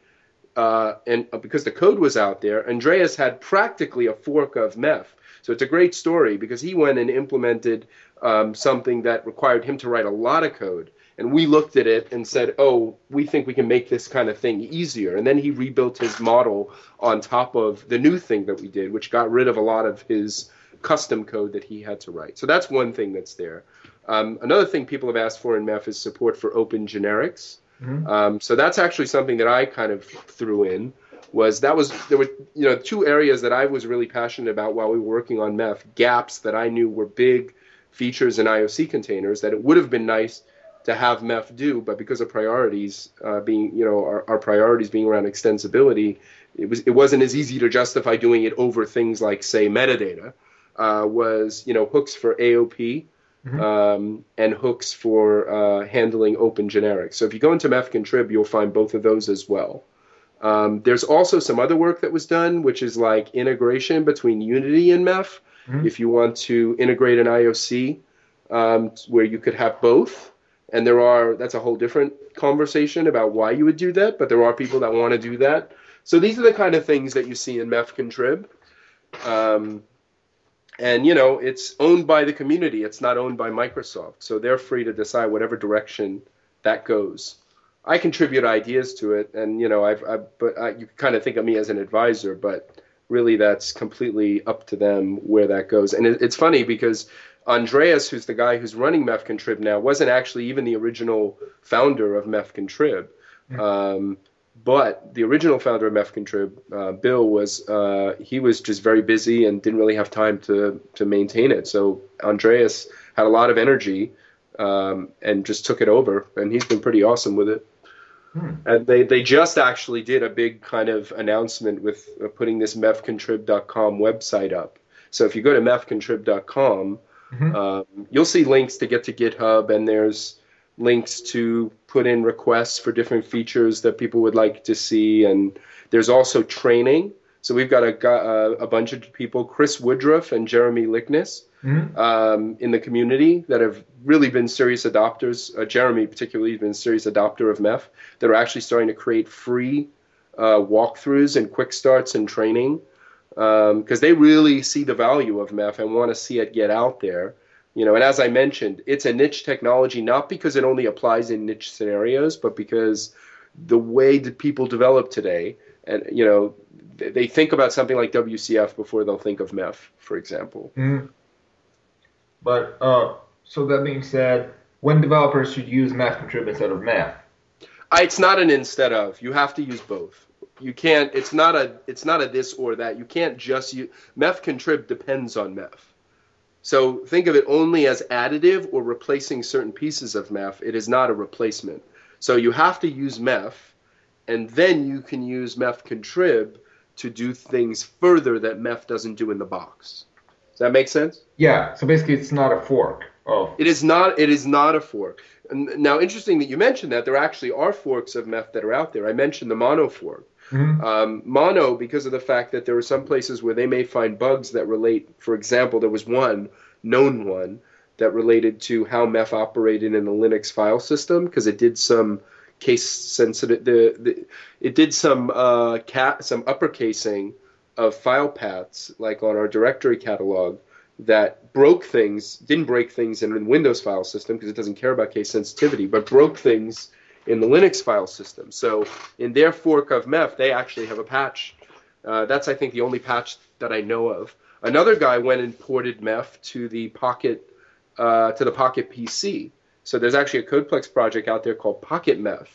uh, and uh, because the code was out there, Andreas had practically a fork of MEF. So it's a great story because he went and implemented um, something that required him to write a lot of code. And we looked at it and said, oh, we think we can make this kind of thing easier. And then he rebuilt his model on top of the new thing that we did, which got rid of a lot of his custom code that he had to write. So that's one thing that's there. Um, another thing people have asked for in MEF is support for open generics. Mm-hmm. Um, so that's actually something that I kind of threw in. Was that was there were you know two areas that I was really passionate about while we were working on MEF gaps that I knew were big features in IOC containers that it would have been nice to have MEF do, but because of priorities uh, being, you know, our, our, priorities being around extensibility, it was it wasn't as easy to justify doing it over things like say metadata. Uh, was you know hooks for AOP mm-hmm. um, and hooks for uh, handling open generics. So if you go into MEF contrib, you'll find both of those as well. Um, there's also some other work that was done, which is like integration between Unity and MEF. Mm-hmm. If you want to integrate an IOC um, where you could have both, and there are that's a whole different conversation about why you would do that, but there are people that want to do that. So these are the kind of things that you see in MEF contrib. Um, and you know it's owned by the community. It's not owned by microsoft. So they're free to decide whatever direction that goes. I contribute ideas to it. And you know i've, I've but I, you kind of think of me as an advisor but really that's completely up to them where that goes. And it, it's funny because andreas who's the guy who's running mefcontrib now wasn't actually even the original founder of mefcontrib mm-hmm. um, but the original founder of mefcontrib, uh, Bill, was uh, he was just very busy and didn't really have time to to maintain it. So Andreas had a lot of energy um, and just took it over, and he's been pretty awesome with it. Hmm. And they, they just actually did a big kind of announcement with uh, putting this mefcontrib.com website up. So if you go to mefcontrib.com, mm-hmm. um, you'll see links to get to GitHub, and there's links to put in requests for different features that people would like to see, and there's also training. So we've got a, a, a bunch of people, Chris Woodruff and Jeremy Likness, mm-hmm. um, in the community that have really been serious adopters. Uh, Jeremy, particularly, has been a serious adopter of MEF. That are actually starting to create free uh, walkthroughs and quick starts and training because um, they really see the value of MEF and want to see it get out there. You know, and as I mentioned, it's a niche technology not because it only applies in niche scenarios, but because the way that people develop today, and you know, they think about something like WCF before they'll think of MEF, for example. Mm-hmm. But uh, so that being said, when developers should use MEF contrib instead of MEF? It's not an instead of. You have to use both. You can't. It's not a. It's not a this or that. You can't just use MEF contrib depends on MEF. So think of it only as additive or replacing certain pieces of MEF. It is not a replacement. So you have to use MEF, and then you can use MEF contrib to do things further that MEF doesn't do in the box. Does that make sense? Yeah. So basically, it's not a fork. Oh. It is not. It is not a fork. Now, interesting that you mentioned that there actually are forks of MEF that are out there. I mentioned the mono fork. Mm-hmm. Um, mono, because of the fact that there are some places where they may find bugs that relate. For example, there was one known one that related to how MEF operated in the Linux file system because it did some case sensitive. The, the it did some uh, cat some uppercasing of file paths like on our directory catalog that broke things, didn't break things in the Windows file system because it doesn't care about case sensitivity, but broke things in the Linux file system. So in their fork of MEF, they actually have a patch. Uh, that's, I think, the only patch that I know of. Another guy went and ported MEF to the Pocket uh, to the Pocket PC. So there's actually a Codeplex project out there called Pocket MEF.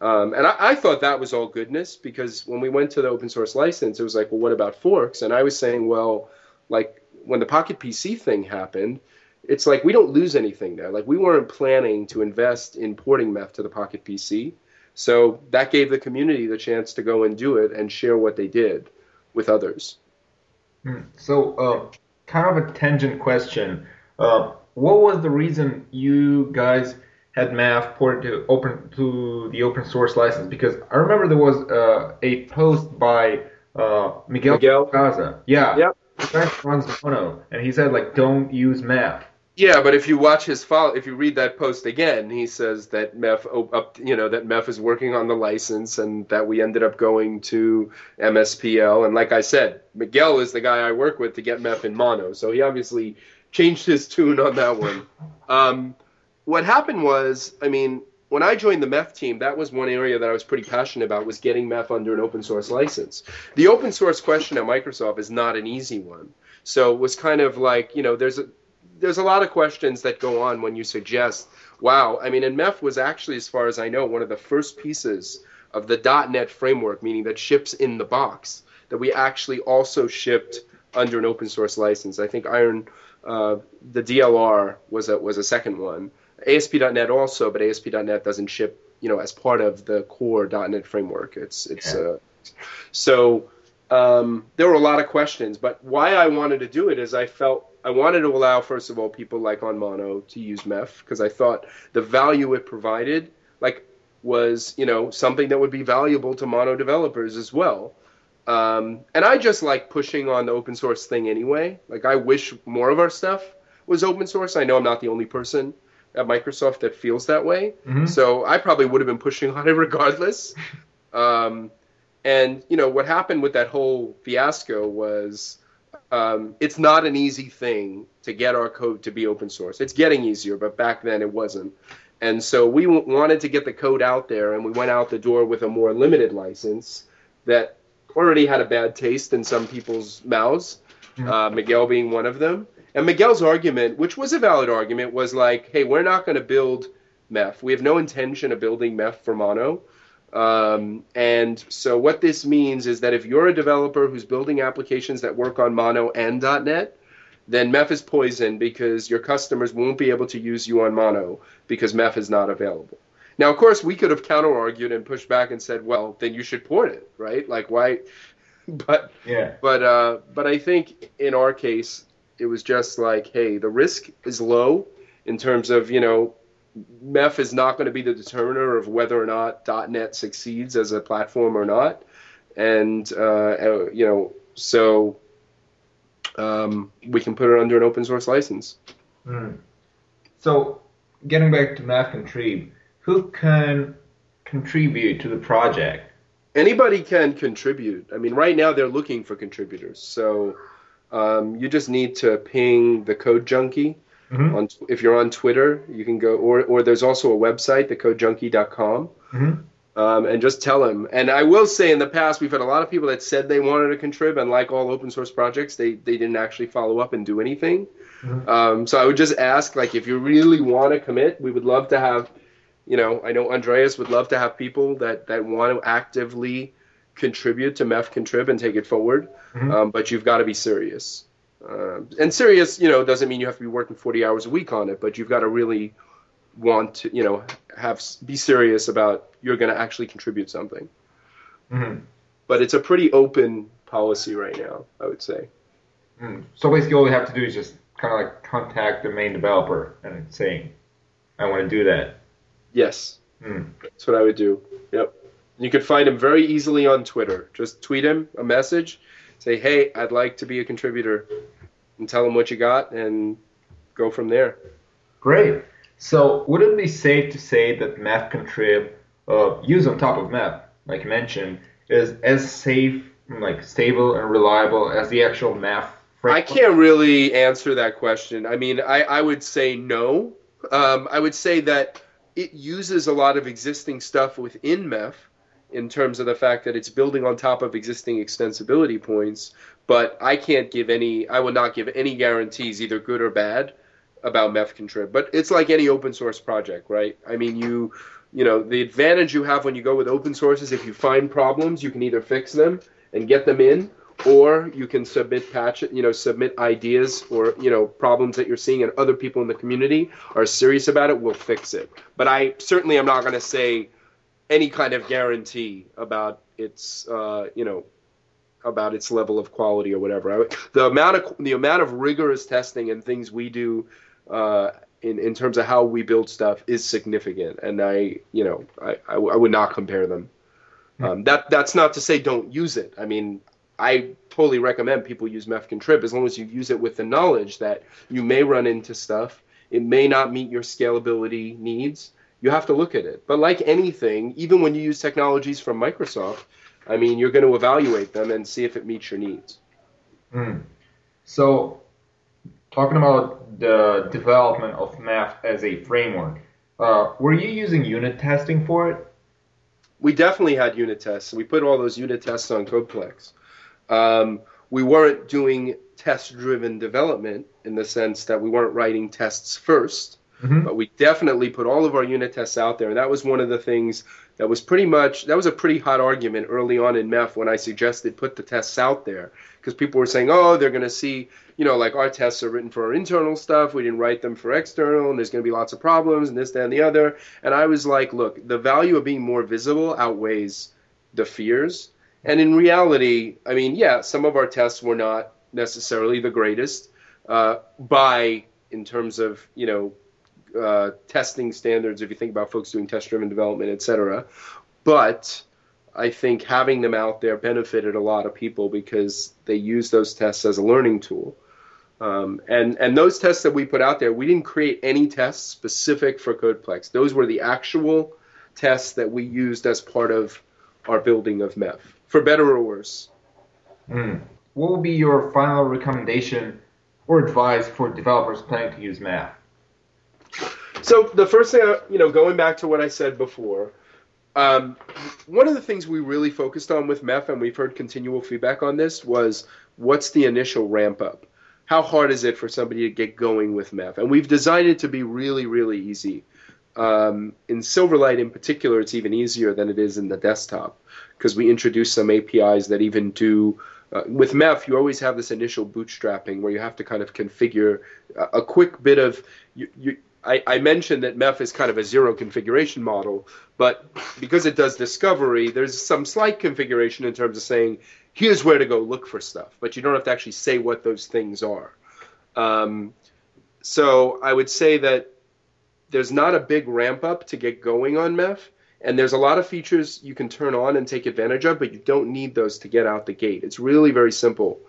Um, and I, I, thought that was all goodness because when we went to the open source license, it was like, well, what about forks? And I was saying, well, like when the Pocket PC thing happened, it's like we don't lose anything there. Like we weren't planning to invest in porting MEF to the Pocket PC. So that gave the community the chance to go and do it and share what they did with others. Hmm. So, uh, kind of a tangent question. Uh, what was the reason you guys had MEF ported to open to the open source license? Because I remember there was uh, a post by uh, Miguel, Miguel. Icaza. Yeah. Yep. Runs Mono, and he said like, don't use MEF. Yeah, but if you watch his file, if you read that post again, he says that MEF, you know, that MEF is working on the license, and that we ended up going to MSPL. And like I said, Miguel is the guy I work with to get MEF in mono, so he obviously changed his tune on that one. Um, what happened was, I mean, when I joined the MEF team, that was one area that I was pretty passionate about was getting MEF under an open source license. The open source question at Microsoft is not an easy one. So it was kind of like, you know, there's a there's a lot of questions that go on when you suggest, wow, I mean, and MEF was actually, as far as I know, one of the first pieces of the .NET framework, meaning that ships in the box, that we actually also shipped under an open source license. I think Iron, uh, the DLR was a was a second one. ASP.NET also, but ASP.NET doesn't ship, you know, as part of the core .NET framework. It's it's yeah. uh, so um, there were a lot of questions. But why I wanted to do it is I felt I wanted to allow, first of all, people like on Mono to use MEF because I thought the value it provided, like, was you know something that would be valuable to Mono developers as well. Um, and I just like pushing on the open source thing anyway. Like I wish more of our stuff was open source. I know I'm not the only person at Microsoft that feels that way. Mm-hmm. So I probably would have been pushing on it regardless. Um, and you know what happened with that whole fiasco was um, it's not an easy thing to get our code to be open source. It's getting easier, but back then it wasn't. And so we w- wanted to get the code out there, and we went out the door with a more limited license that already had a bad taste in some people's mouths, mm-hmm. uh, Miguel being one of them. And Miguel's argument, which was a valid argument, was like, hey, we're not going to build MEF. We have no intention of building MEF for Mono. Um, and so what this means is that if you're a developer who's building applications that work on Mono and .NET, then MEF is poison because your customers won't be able to use you on Mono because MEF is not available. Now, of course, we could have counter argued and pushed back and said, well, then you should port it, right? Like, why? But yeah. But uh, but I think in our case, it was just like, hey, the risk is low in terms of you know MEF is not going to be the determiner of whether or not .NET succeeds as a platform or not, and uh, uh, you know, so um, we can put it under an open source license. Mm. So, getting back to MEF Contrib, who can contribute to the project? Anybody can contribute. I mean, right now they're looking for contributors, so um, you just need to ping the Code Junkie Mm-hmm. On if you're on Twitter, you can go or or there's also a website, thecodejunkie.com. Mm-hmm. Um, and just tell him. And I will say, in the past, we've had a lot of people that said they wanted to contribute, and like all open source projects, they they didn't actually follow up and do anything. Mm-hmm. Um, so I would just ask, like, if you really want to commit, we would love to have, you know, I know Andreas would love to have people that that want to actively contribute to MEF Contrib and take it forward. Mm-hmm. Um, but you've got to be serious. Uh, and serious, you know, doesn't mean you have to be working 40 hours a week on it, but you've got to really want to, you know, have be serious about you're going to actually contribute something. Mm-hmm. But it's a pretty open policy right now, I would say. Mm. So basically, all we have to do is just kind of like contact the main developer and saying, "I want to do that." Yes, mm. that's what I would do. Yep. You can find him very easily on Twitter. Just tweet him a message, say, "Hey, I'd like to be a contributor," and tell them what you got, and go from there. Great. So, would it be safe to say that MEF Contrib, uh, used on top of MEF, like you mentioned, is as safe, like stable and reliable as the actual MEF? Framework? I can't really answer that question. I mean, I, I would say no. Um, I would say that it uses a lot of existing stuff within MEF in terms of the fact that it's building on top of existing extensibility points. But I can't give any, I will not give any guarantees, either good or bad, about MEF Contrib. But it's like any open source project, right? I mean, you, you know, the advantage you have when you go with open source is if you find problems, you can either fix them and get them in, or you can submit patch, you know, submit ideas or you know problems that you're seeing, and other people in the community are serious about it. We'll fix it. But I certainly am not going to say any kind of guarantee about its uh, you know about its level of quality or whatever. I, the amount of the amount of rigorous testing and things we do uh, in in terms of how we build stuff is significant, and I you know I, I, I would not compare them. Hmm. Um, that that's not to say don't use it. I mean I totally recommend people use MEF Contrib as long as you use it with the knowledge that you may run into stuff. It may not meet your scalability needs you have to look at it. But like anything, even when you use technologies from Microsoft, I mean, you're going to evaluate them and see if it meets your needs. Mm. So, talking about the development of MEF as a framework, uh, were you using unit testing for it? We definitely had unit tests. We put all those unit tests on CodePlex. Um, we weren't doing test-driven development in the sense that we weren't writing tests first. Mm-hmm. But we definitely put all of our unit tests out there, and that was one of the things that was pretty much that was a pretty hot argument early on in MEF when I suggested put the tests out there because people were saying, oh, they're going to see, you know, like our tests are written for our internal stuff, we didn't write them for external, and there's going to be lots of problems and this, that, and the other. And I was like, look, the value of being more visible outweighs the fears. And in reality, I mean, yeah, some of our tests were not necessarily the greatest uh, by in terms of you know uh, testing standards, if you think about folks doing test driven development, et cetera. But I think having them out there benefited a lot of people because they use those tests as a learning tool. Um, and and those tests that we put out there, we didn't create any tests specific for CodePlex. Those were the actual tests that we used as part of our building of MEF, for better or worse. Mm. What would be your final recommendation or advice for developers planning to use MEF? So the first thing, you know, going back to what I said before, um, one of the things we really focused on with MEF, and we've heard continual feedback on this, was what's the initial ramp up? How hard is it for somebody to get going with MEF? And we've designed it to be really, really easy. Um, in Silverlight, in particular, it's even easier than it is in the desktop because we introduced some APIs that even do. Uh, with MEF, you always have this initial bootstrapping where you have to kind of configure a, a quick bit of. You, you, I, I, mentioned that MEF is kind of a zero configuration model, but because it does discovery, there's some slight configuration in terms of saying, here's where to go look for stuff, but you don't have to actually say what those things are. Um, so I would say that there's not a big ramp up to get going on MEF, and there's a lot of features you can turn on and take advantage of, but you don't need those to get out the gate. It's really very simple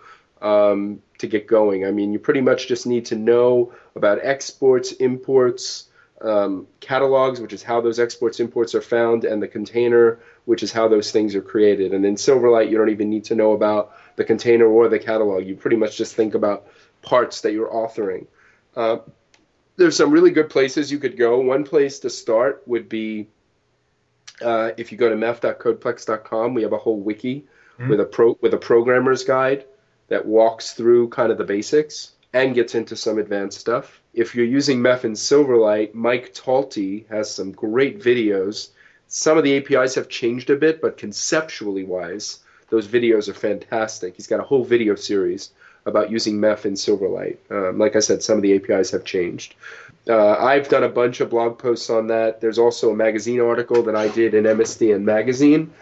um, to get going. I mean, you pretty much just need to know about exports, imports, um, catalogs, which is how those exports, imports are found, and the container, which is how those things are created. And in Silverlight, you don't even need to know about the container or the catalog. You pretty much just think about parts that you're authoring. Uh, there's some really good places you could go. One place to start would be uh, if you go to mef.codeplex.com, we have a whole wiki mm-hmm. with a pro with a programmer's guide that walks through kind of the basics and gets into some advanced stuff. If you're using MEF in Silverlight, Mike Taulty has some great videos. Some of the APIs have changed a bit, but conceptually wise, those videos are fantastic. He's got a whole video series about using MEF in Silverlight. Um, like I said, some of the APIs have changed. Uh, I've done a bunch of blog posts on that. There's also a magazine article that I did in MSDN Magazine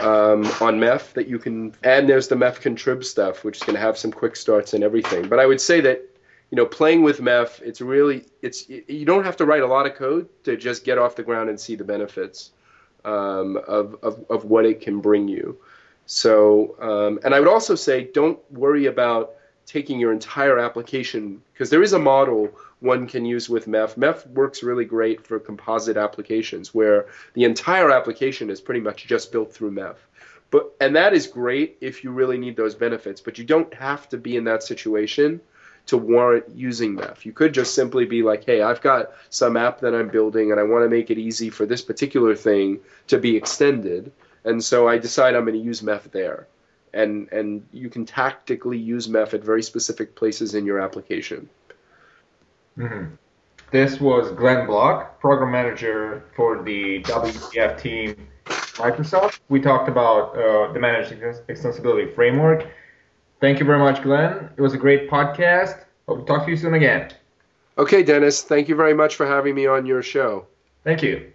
um, on MEF that you can, and there's the MEF contrib stuff, which is going to have some quick starts and everything. But I would say that you know, playing with MEF, it's really it's you don't have to write a lot of code to just get off the ground and see the benefits um, of, of of what it can bring you. So, um, and I would also say, don't worry about taking your entire application because there is a model one can use with MEF. MEF works really great for composite applications where the entire application is pretty much just built through MEF. But and that is great if you really need those benefits, but you don't have to be in that situation to warrant using MEF. You could just simply be like, "Hey, I've got some app that I'm building and I want to make it easy for this particular thing to be extended." And so I decide I'm going to use MEF there and and you can tactically use MEF at very specific places in your application. Mm-hmm. This was Glenn Block, program manager for the WCF team, Microsoft. We talked about uh, the managed extensibility framework. Thank you very much, Glenn. It was a great podcast. Hope to talk to you soon again. Okay, Dennis. Thank you very much for having me on your show. Thank you.